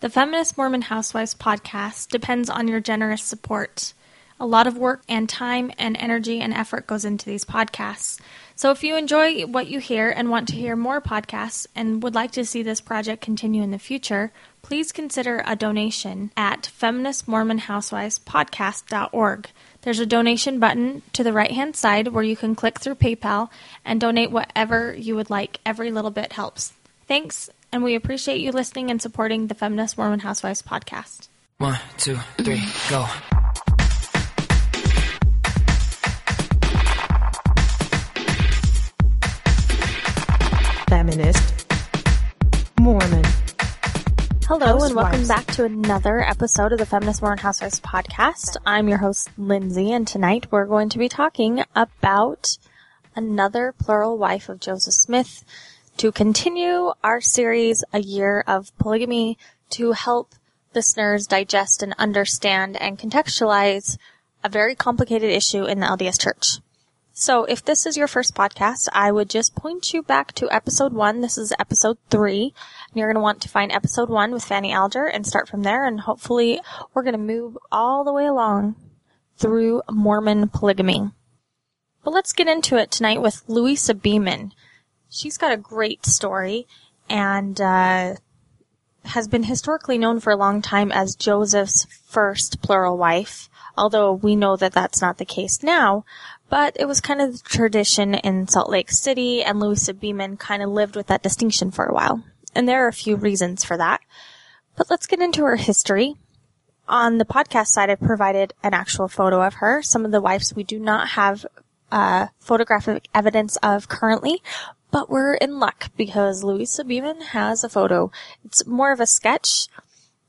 The Feminist Mormon Housewives podcast depends on your generous support. A lot of work and time and energy and effort goes into these podcasts. So if you enjoy what you hear and want to hear more podcasts and would like to see this project continue in the future, please consider a donation at feministmormonhousewivespodcast.org. There's a donation button to the right hand side where you can click through PayPal and donate whatever you would like. Every little bit helps. Thanks, and we appreciate you listening and supporting the Feminist Mormon Housewives podcast. One, two, three, go. Feminist Mormon. Hello, and welcome back to another episode of the Feminist Mormon Housewives podcast. I'm your host, Lindsay, and tonight we're going to be talking about another plural wife of Joseph Smith to continue our series, A Year of Polygamy, to help listeners digest and understand and contextualize a very complicated issue in the LDS Church. So if this is your first podcast, I would just point you back to episode one. This is episode three. And you're going to want to find episode one with Fanny Alger and start from there. And hopefully we're going to move all the way along through Mormon polygamy. But let's get into it tonight with Louisa Beaman. She's got a great story and, uh, has been historically known for a long time as Joseph's first plural wife, although we know that that's not the case now. But it was kind of the tradition in Salt Lake City, and Louisa Beaman kind of lived with that distinction for a while. And there are a few reasons for that. But let's get into her history. On the podcast side, I provided an actual photo of her. Some of the wives we do not have uh, photographic evidence of currently, but we're in luck because Louisa Beaman has a photo. It's more of a sketch,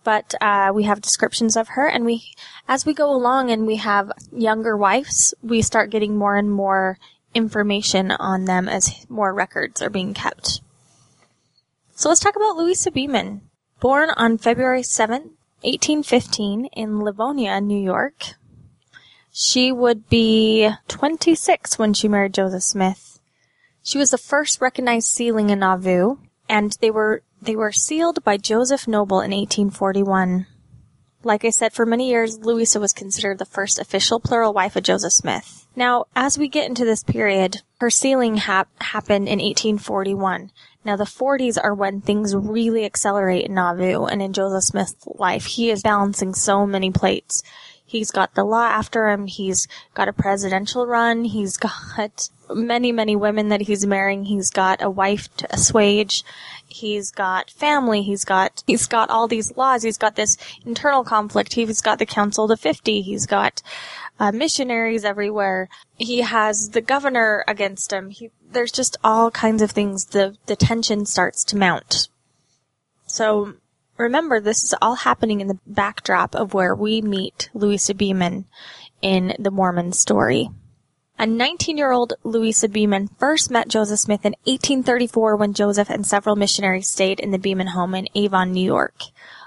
but uh, we have descriptions of her, and we, as we go along and we have younger wives, we start getting more and more information on them as more records are being kept. So let's talk about Louisa Beaman. Born on February 7th, 1815 in Livonia, New York. She would be 26 when she married Joseph Smith. She was the first recognized sealing in Nauvoo, and they were they were sealed by Joseph Noble in 1841. Like I said, for many years, Louisa was considered the first official plural wife of Joseph Smith. Now, as we get into this period, her sealing hap- happened in 1841. Now, the 40s are when things really accelerate in Nauvoo and in Joseph Smith's life. He is balancing so many plates. He's got the law after him. He's got a presidential run. He's got many, many women that he's marrying. He's got a wife to assuage. He's got family. He's got, he's got all these laws. He's got this internal conflict. He's got the Council to 50. He's got uh, missionaries everywhere. He has the governor against him. He, there's just all kinds of things. The, the tension starts to mount. So remember, this is all happening in the backdrop of where we meet Louisa Beaman in the Mormon story. A 19-year-old Louisa Beaman first met Joseph Smith in 1834 when Joseph and several missionaries stayed in the Beaman home in Avon, New York.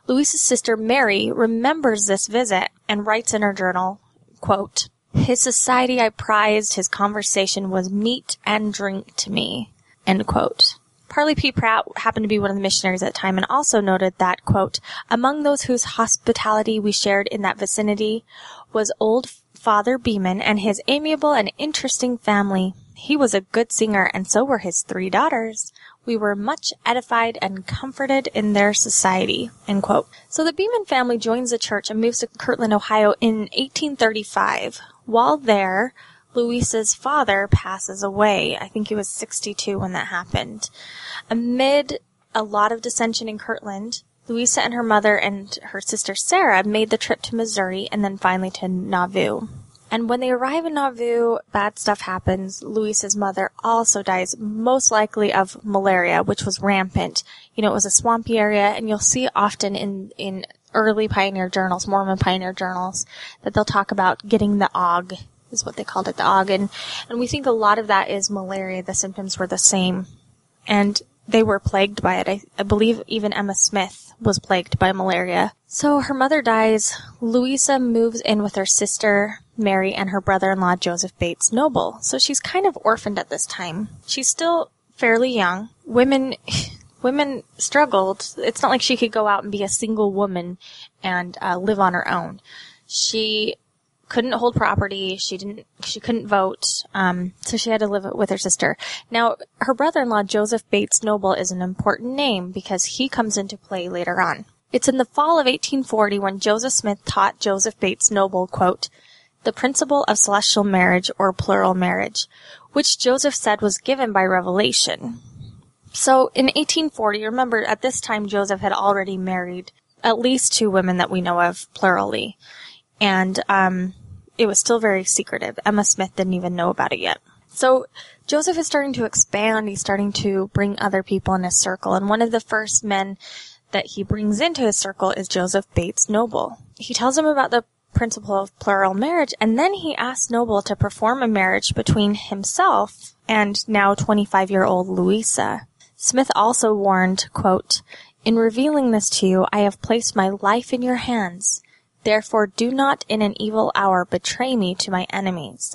Louisa's sister Mary remembers this visit and writes in her journal, quote, His society I prized, his conversation was meat and drink to me, end quote. Parley P. Pratt happened to be one of the missionaries at the time and also noted that, quote, among those whose hospitality we shared in that vicinity was old Father Beaman and his amiable and interesting family. He was a good singer and so were his three daughters. We were much edified and comforted in their society, end quote. So the Beaman family joins the church and moves to Kirtland, Ohio in 1835. While there, Louisa's father passes away. I think he was 62 when that happened. Amid a lot of dissension in Kirtland, Louisa and her mother and her sister Sarah made the trip to Missouri and then finally to Nauvoo. And when they arrive in Nauvoo, bad stuff happens. Louisa's mother also dies, most likely of malaria, which was rampant. You know, it was a swampy area, and you'll see often in, in early pioneer journals, Mormon pioneer journals, that they'll talk about getting the og, is what they called it, the og. And, and we think a lot of that is malaria. The symptoms were the same. And they were plagued by it. I, I believe even Emma Smith was plagued by malaria. So her mother dies. Louisa moves in with her sister, Mary, and her brother-in-law, Joseph Bates Noble. So she's kind of orphaned at this time. She's still fairly young. Women, women struggled. It's not like she could go out and be a single woman and uh, live on her own. She couldn't hold property. She didn't. She couldn't vote. Um, so she had to live with her sister. Now, her brother-in-law Joseph Bates Noble is an important name because he comes into play later on. It's in the fall of 1840 when Joseph Smith taught Joseph Bates Noble, quote, the principle of celestial marriage or plural marriage, which Joseph said was given by revelation. So in 1840, remember at this time Joseph had already married at least two women that we know of plurally. And, um, it was still very secretive. Emma Smith didn't even know about it yet. So Joseph is starting to expand. He's starting to bring other people in his circle. And one of the first men that he brings into his circle is Joseph Bates Noble. He tells him about the principle of plural marriage, and then he asks Noble to perform a marriage between himself and now 25 year old Louisa. Smith also warned, quote, In revealing this to you, I have placed my life in your hands. Therefore do not in an evil hour betray me to my enemies.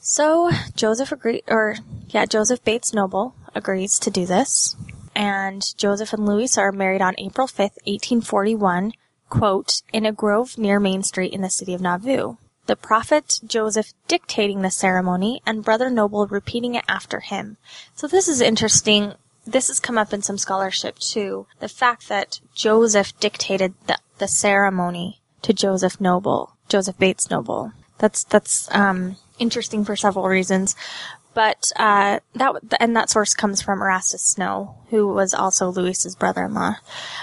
So Joseph agreed, or yeah, Joseph Bates Noble agrees to do this. And Joseph and Louisa are married on April 5th, 1841, quote, in a grove near Main Street in the city of Nauvoo. The prophet Joseph dictating the ceremony and Brother Noble repeating it after him. So this is interesting. This has come up in some scholarship too. The fact that Joseph dictated the, the ceremony to Joseph Noble, Joseph Bates Noble. That's, that's, um, interesting for several reasons. But, uh, that, and that source comes from Erastus Snow, who was also Louisa's brother-in-law.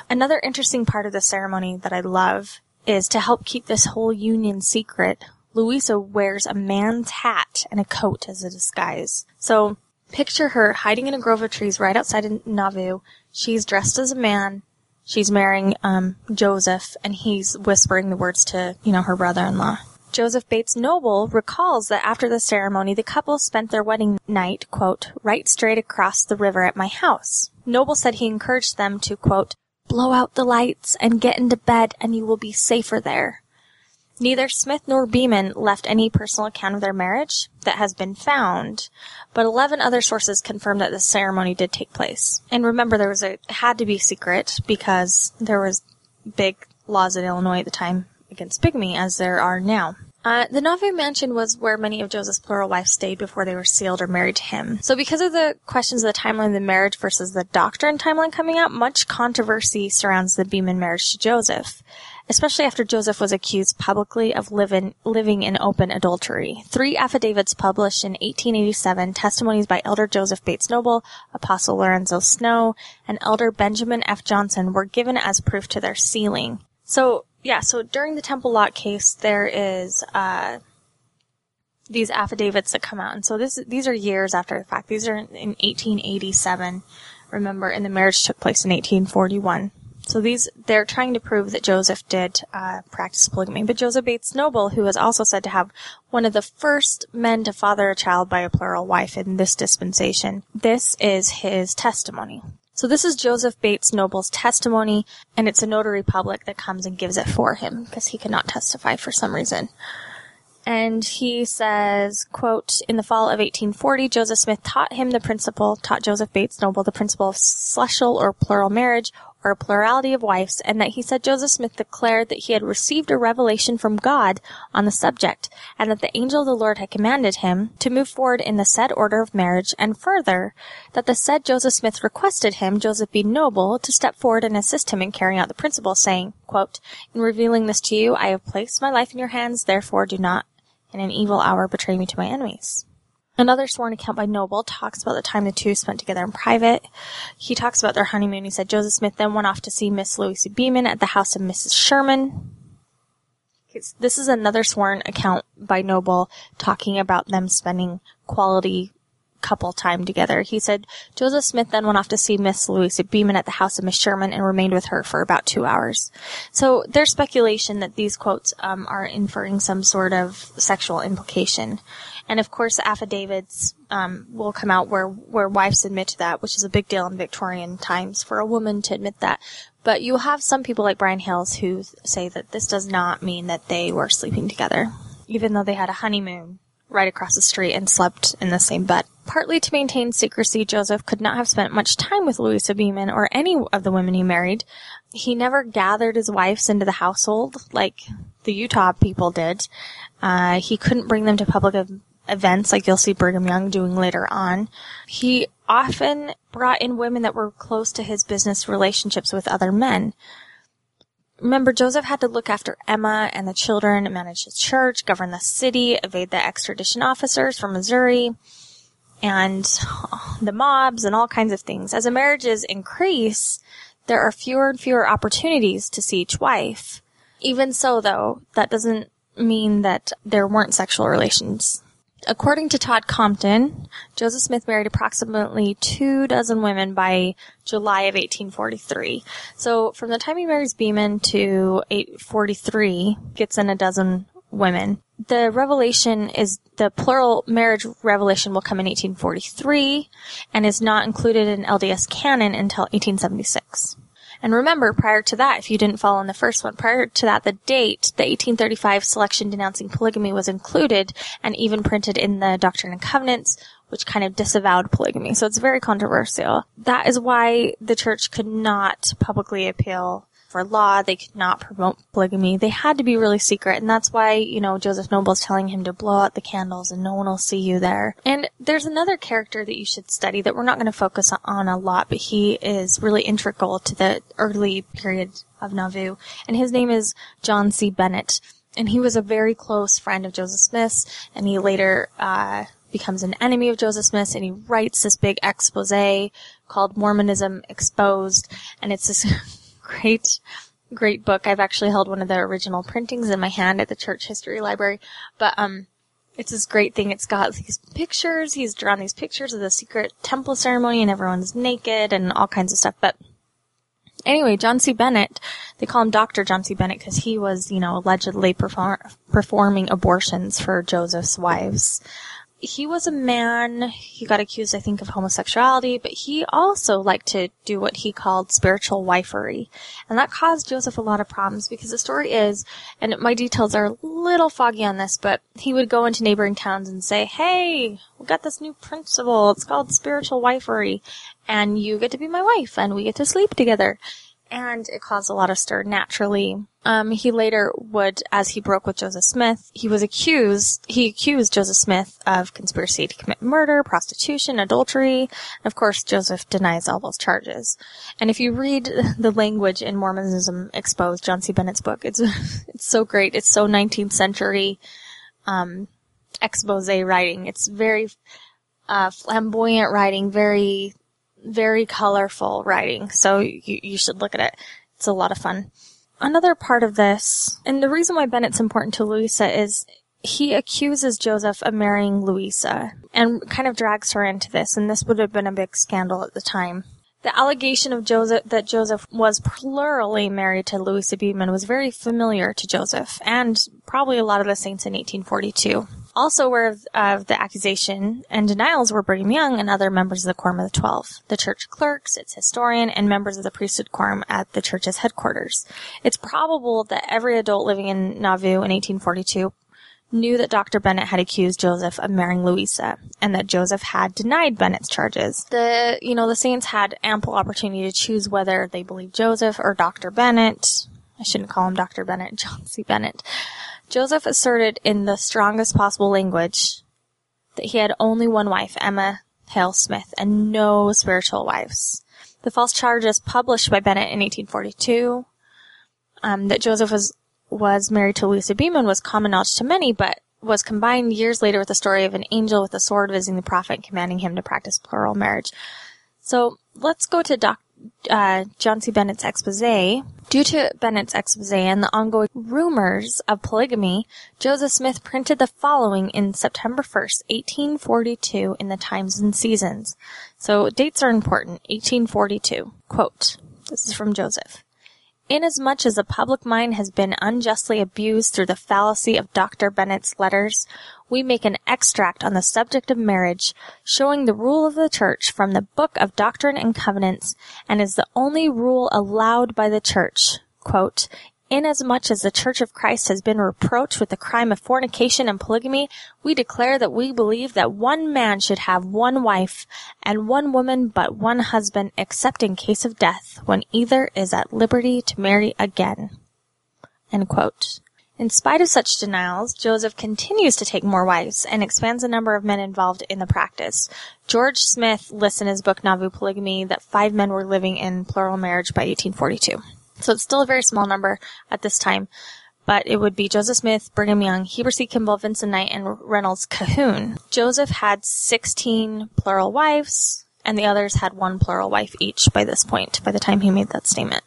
Another interesting part of the ceremony that I love is to help keep this whole union secret. Louisa wears a man's hat and a coat as a disguise. So picture her hiding in a grove of trees right outside of Nauvoo. She's dressed as a man. She's marrying um, Joseph, and he's whispering the words to you know her brother-in-law. Joseph Bates Noble recalls that after the ceremony, the couple spent their wedding night, quote, right straight across the river at my house. Noble said he encouraged them to, quote, blow out the lights and get into bed and you will be safer there. Neither Smith nor Beaman left any personal account of their marriage that has been found, but 11 other sources confirm that the ceremony did take place. And remember, there was a, had to be secret because there was big laws in Illinois at the time against bigamy as there are now. Uh, the Nauvoo mansion was where many of Joseph's plural wives stayed before they were sealed or married to him. So because of the questions of the timeline of the marriage versus the doctrine timeline coming out, much controversy surrounds the Beaman marriage to Joseph. Especially after Joseph was accused publicly of living, living in open adultery. Three affidavits published in 1887, testimonies by Elder Joseph Bates Noble, Apostle Lorenzo Snow, and Elder Benjamin F. Johnson were given as proof to their sealing. So, yeah, so during the Temple Lot case, there is, uh, these affidavits that come out. And so this, these are years after the fact. These are in 1887, remember, and the marriage took place in 1841. So these, they're trying to prove that Joseph did, uh, practice polygamy. But Joseph Bates Noble, who is also said to have one of the first men to father a child by a plural wife in this dispensation, this is his testimony. So this is Joseph Bates Noble's testimony, and it's a notary public that comes and gives it for him because he cannot testify for some reason. And he says, quote, in the fall of 1840, Joseph Smith taught him the principle, taught Joseph Bates Noble the principle of celestial or plural marriage a plurality of wives, and that he said Joseph Smith declared that he had received a revelation from God on the subject, and that the angel of the Lord had commanded him to move forward in the said order of marriage, and further, that the said Joseph Smith requested him, Joseph B. Noble, to step forward and assist him in carrying out the principle, saying, quote, In revealing this to you, I have placed my life in your hands, therefore do not in an evil hour betray me to my enemies. Another sworn account by Noble talks about the time the two spent together in private. He talks about their honeymoon. He said Joseph Smith then went off to see Miss Louisa Beaman at the house of Mrs. Sherman. This is another sworn account by Noble talking about them spending quality couple time together. He said Joseph Smith then went off to see Miss Louisa Beaman at the house of Miss Sherman and remained with her for about two hours. So there's speculation that these quotes um, are inferring some sort of sexual implication. And of course, affidavits um, will come out where where wives admit to that, which is a big deal in Victorian times for a woman to admit that. But you'll have some people like Brian Hales who say that this does not mean that they were sleeping together, even though they had a honeymoon right across the street and slept in the same bed. Partly to maintain secrecy, Joseph could not have spent much time with Louisa Beaman or any of the women he married. He never gathered his wives into the household like the Utah people did. Uh, he couldn't bring them to public events like you'll see Brigham Young doing later on. He often brought in women that were close to his business relationships with other men. Remember, Joseph had to look after Emma and the children, manage his church, govern the city, evade the extradition officers from Missouri, and the mobs and all kinds of things. As the marriages increase, there are fewer and fewer opportunities to see each wife. Even so, though, that doesn't mean that there weren't sexual relations. According to Todd Compton, Joseph Smith married approximately two dozen women by July of 1843. So from the time he marries Beaman to 843, gets in a dozen women. The revelation is the plural marriage revelation will come in 1843 and is not included in LDS canon until 1876. And remember, prior to that, if you didn't follow in the first one, prior to that, the date, the 1835 selection denouncing polygamy was included and even printed in the Doctrine and Covenants, which kind of disavowed polygamy. So it's very controversial. That is why the church could not publicly appeal for law. They could not promote polygamy. They had to be really secret. And that's why, you know, Joseph Noble is telling him to blow out the candles and no one will see you there. And there's another character that you should study that we're not going to focus on a lot, but he is really integral to the early period of Nauvoo. And his name is John C. Bennett. And he was a very close friend of Joseph Smith's, and he later, uh, becomes an enemy of Joseph Smith and he writes this big expose called Mormonism Exposed, and it's this great, great book. I've actually held one of the original printings in my hand at the church history library, but, um, it's this great thing. It's got these pictures. He's drawn these pictures of the secret temple ceremony and everyone's naked and all kinds of stuff. But anyway, John C. Bennett, they call him Dr. John C. Bennett because he was, you know, allegedly perform- performing abortions for Joseph's wives he was a man, he got accused, I think, of homosexuality, but he also liked to do what he called spiritual wifery. And that caused Joseph a lot of problems because the story is, and my details are a little foggy on this, but he would go into neighboring towns and say, hey, we got this new principle, it's called spiritual wifery, and you get to be my wife, and we get to sleep together and it caused a lot of stir naturally. Um, he later would, as he broke with Joseph Smith, he was accused, he accused Joseph Smith of conspiracy to commit murder, prostitution, adultery. Of course, Joseph denies all those charges. And if you read the language in Mormonism Exposed, John C. Bennett's book, it's, it's so great. It's so 19th century, um, expose writing. It's very, uh, flamboyant writing, very very colorful writing, so you, you should look at it. It's a lot of fun. Another part of this, and the reason why Bennett's important to Louisa is he accuses Joseph of marrying Louisa and kind of drags her into this, and this would have been a big scandal at the time. The allegation of Joseph that Joseph was plurally married to Louisa Beaman was very familiar to Joseph and probably a lot of the saints in 1842. Also aware of, of the accusation and denials were Brigham Young and other members of the Quorum of the Twelve, the church clerks, its historian, and members of the priesthood quorum at the church's headquarters. It's probable that every adult living in Nauvoo in 1842 knew that Dr. Bennett had accused Joseph of marrying Louisa and that Joseph had denied Bennett's charges. The, you know, the saints had ample opportunity to choose whether they believed Joseph or Dr. Bennett. I shouldn't call him Dr. Bennett, John C. Bennett. Joseph asserted in the strongest possible language that he had only one wife, Emma Hale Smith, and no spiritual wives. The false charges published by Bennett in 1842, um, that Joseph was was married to Louisa Beaman was common knowledge to many, but was combined years later with the story of an angel with a sword visiting the prophet, commanding him to practice plural marriage. So let's go to Doc, uh, John C. Bennett's expose. Due to Bennett's expose and the ongoing rumors of polygamy, Joseph Smith printed the following in September 1st, 1842 in the Times and Seasons. So dates are important. 1842. Quote. This is from Joseph. Inasmuch as the public mind has been unjustly abused through the fallacy of Dr. Bennett's letters, we make an extract on the subject of marriage, showing the rule of the Church from the Book of Doctrine and Covenants, and is the only rule allowed by the Church. Quote, inasmuch as the Church of Christ has been reproached with the crime of fornication and polygamy, we declare that we believe that one man should have one wife, and one woman but one husband, except in case of death, when either is at liberty to marry again. In spite of such denials, Joseph continues to take more wives and expands the number of men involved in the practice. George Smith lists in his book Nauvoo Polygamy that five men were living in plural marriage by 1842. So it's still a very small number at this time, but it would be Joseph Smith, Brigham Young, Heber C. Kimball, Vinson Knight, and Reynolds Cahoon. Joseph had 16 plural wives, and the others had one plural wife each by this point, by the time he made that statement.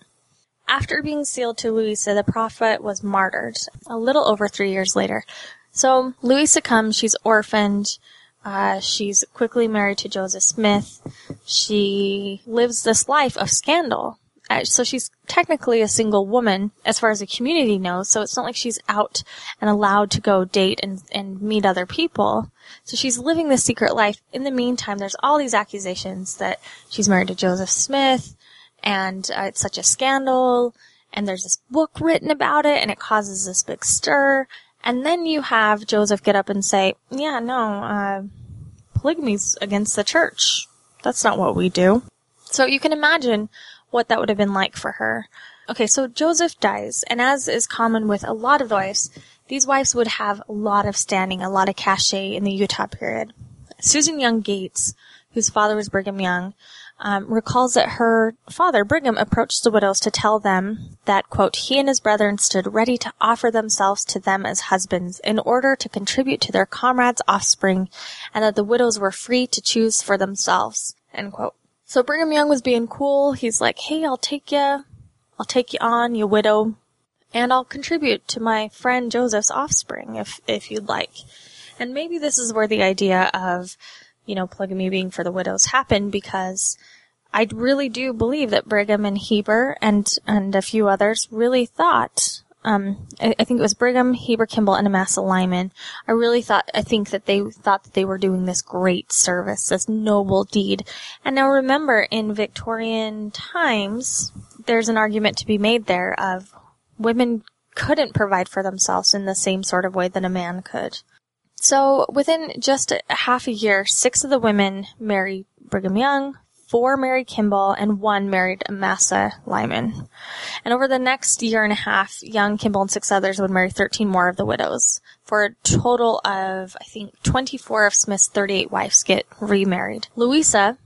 After being sealed to Louisa, the prophet was martyred a little over three years later. So Louisa comes, she's orphaned, uh, she's quickly married to Joseph Smith. She lives this life of scandal. Uh, so she's technically a single woman as far as the community knows. So it's not like she's out and allowed to go date and, and meet other people. So she's living this secret life. In the meantime, there's all these accusations that she's married to Joseph Smith and uh, it's such a scandal and there's this book written about it and it causes this big stir. And then you have Joseph get up and say, yeah, no, uh, polygamy's against the church. That's not what we do. So you can imagine what that would have been like for her. Okay, so Joseph dies, and as is common with a lot of wives, these wives would have a lot of standing, a lot of cachet in the Utah period. Susan Young Gates, whose father was Brigham Young, um, recalls that her father, Brigham, approached the widows to tell them that, quote, he and his brethren stood ready to offer themselves to them as husbands in order to contribute to their comrades' offspring, and that the widows were free to choose for themselves, end quote. So Brigham Young was being cool. He's like, hey, I'll take you, I'll take you on, you widow, and I'll contribute to my friend Joseph's offspring if, if you'd like. And maybe this is where the idea of you know, polygamy being for the widows happened because I really do believe that Brigham and Heber and, and a few others really thought, um, I, I, think it was Brigham, Heber Kimball, and Amasa Lyman. I really thought, I think that they thought that they were doing this great service, this noble deed. And now remember, in Victorian times, there's an argument to be made there of women couldn't provide for themselves in the same sort of way that a man could. So within just a half a year, six of the women married Brigham Young, four married Kimball, and one married Amasa Lyman. And over the next year and a half, Young, Kimball, and six others would marry 13 more of the widows, for a total of, I think, 24 of Smith's 38 wives get remarried. Louisa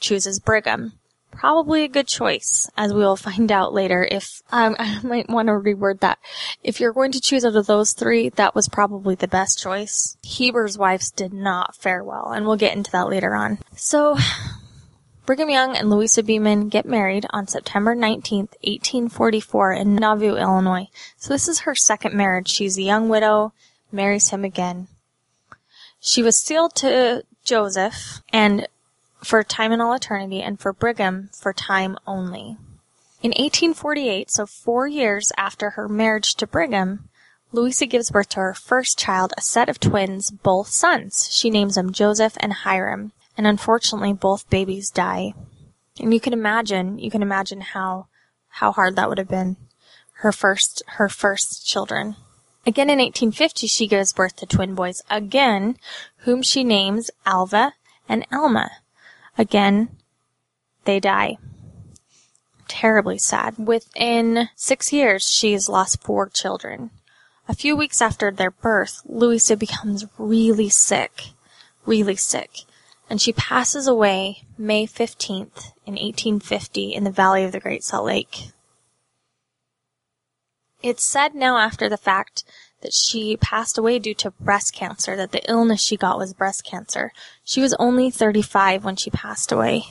chooses Brigham, probably a good choice, as we will find out later. If um, I might want to reword that. If you're going to choose out of those three, that was probably the best choice. Heber's wives did not fare well, and we'll get into that later on. So, Brigham Young and Louisa Beaman get married on September 19th, 1844 in Nauvoo, Illinois. So this is her second marriage. She's a young widow, marries him again. She was sealed to Joseph, and for time and all eternity, and for Brigham for time only. In 1848, so four years after her marriage to Brigham, Louisa gives birth to her first child, a set of twins, both sons. She names them Joseph and Hyrum, and unfortunately both babies die. And you can imagine, you can imagine how, how hard that would have been. Her first, her first children. Again in 1850, she gives birth to twin boys again, whom she names Alva and Alma. Again, they die. Terribly sad. Within six years, she has lost four children. A few weeks after their birth, Louisa becomes really sick. Really sick. And she passes away May 15th in 1850 in the Valley of the Great Salt Lake. It's said now after the fact that she passed away due to breast cancer, that the illness she got was breast cancer. She was only 35 when she passed away.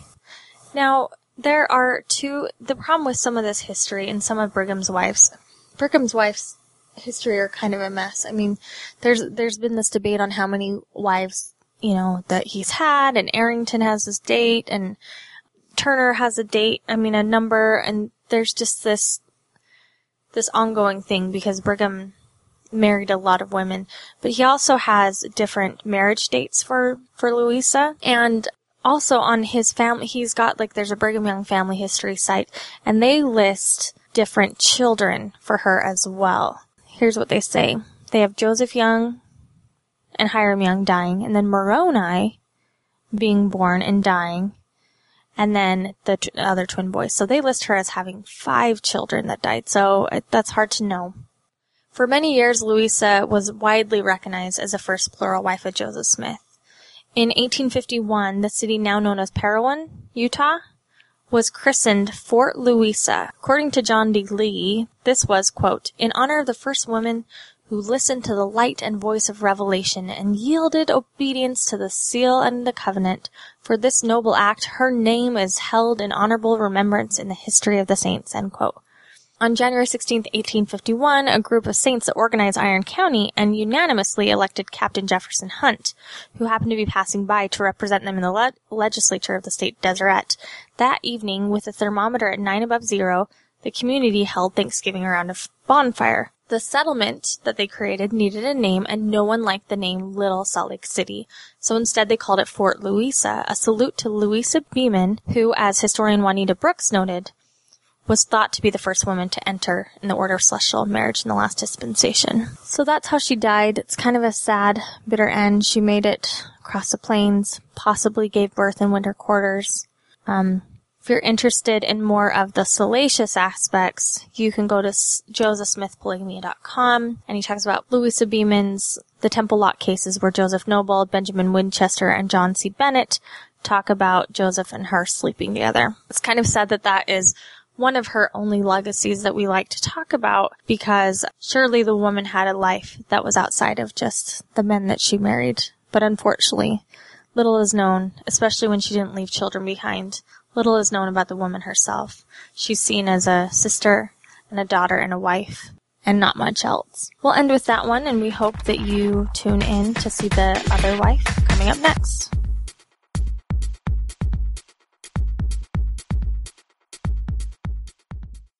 Now, there are two, the problem with some of this history and some of Brigham's wives, Brigham's wife's history are kind of a mess. I mean, there's, there's been this debate on how many wives, you know, that he's had, and Arrington has his date, and Turner has a date, I mean, a number, and there's just this, this ongoing thing because Brigham married a lot of women, but he also has different marriage dates for, for Louisa. And also on his family, he's got like, there's a Brigham Young family history site and they list different children for her as well. Here's what they say. They have Joseph Young and Hyrum Young dying, and then Moroni being born and dying, and then the t- other twin boys. So they list her as having five children that died. So it, that's hard to know. For many years, Louisa was widely recognized as the first plural wife of Joseph Smith. In 1851, the city now known as Parowan, Utah, was christened Fort Louisa. According to John D. Lee, this was, quote, in honor of the first woman who listened to the light and voice of revelation and yielded obedience to the seal and the covenant. For this noble act, her name is held in honorable remembrance in the history of the saints. On January 16, 1851, a group of saints organized Iron County and unanimously elected Captain Jefferson Hunt, who happened to be passing by to represent them in the le- legislature of the state Deseret. That evening, with the thermometer at 9 above zero, the community held Thanksgiving around a bonfire. The settlement that they created needed a name, and no one liked the name Little Salt Lake City. So instead, they called it Fort Louisa, a salute to Louisa Beaman, who, as historian Juanita Brooks noted, was thought to be the first woman to enter in the order of celestial marriage in the last dispensation. So that's how she died. It's kind of a sad, bitter end. She made it across the plains, possibly gave birth in winter quarters. Um, if you're interested in more of the salacious aspects, you can go to josephsmithpolygamy.com and he talks about Louisa Beaman's The Temple Lot cases where Joseph Noble, Benjamin Winchester, and John C. Bennett talk about Joseph and her sleeping together. It's kind of sad that that is one of her only legacies that we like to talk about because surely the woman had a life that was outside of just the men that she married. But unfortunately, little is known, especially when she didn't leave children behind. Little is known about the woman herself. She's seen as a sister and a daughter and a wife and not much else. We'll end with that one and we hope that you tune in to see the other wife coming up next.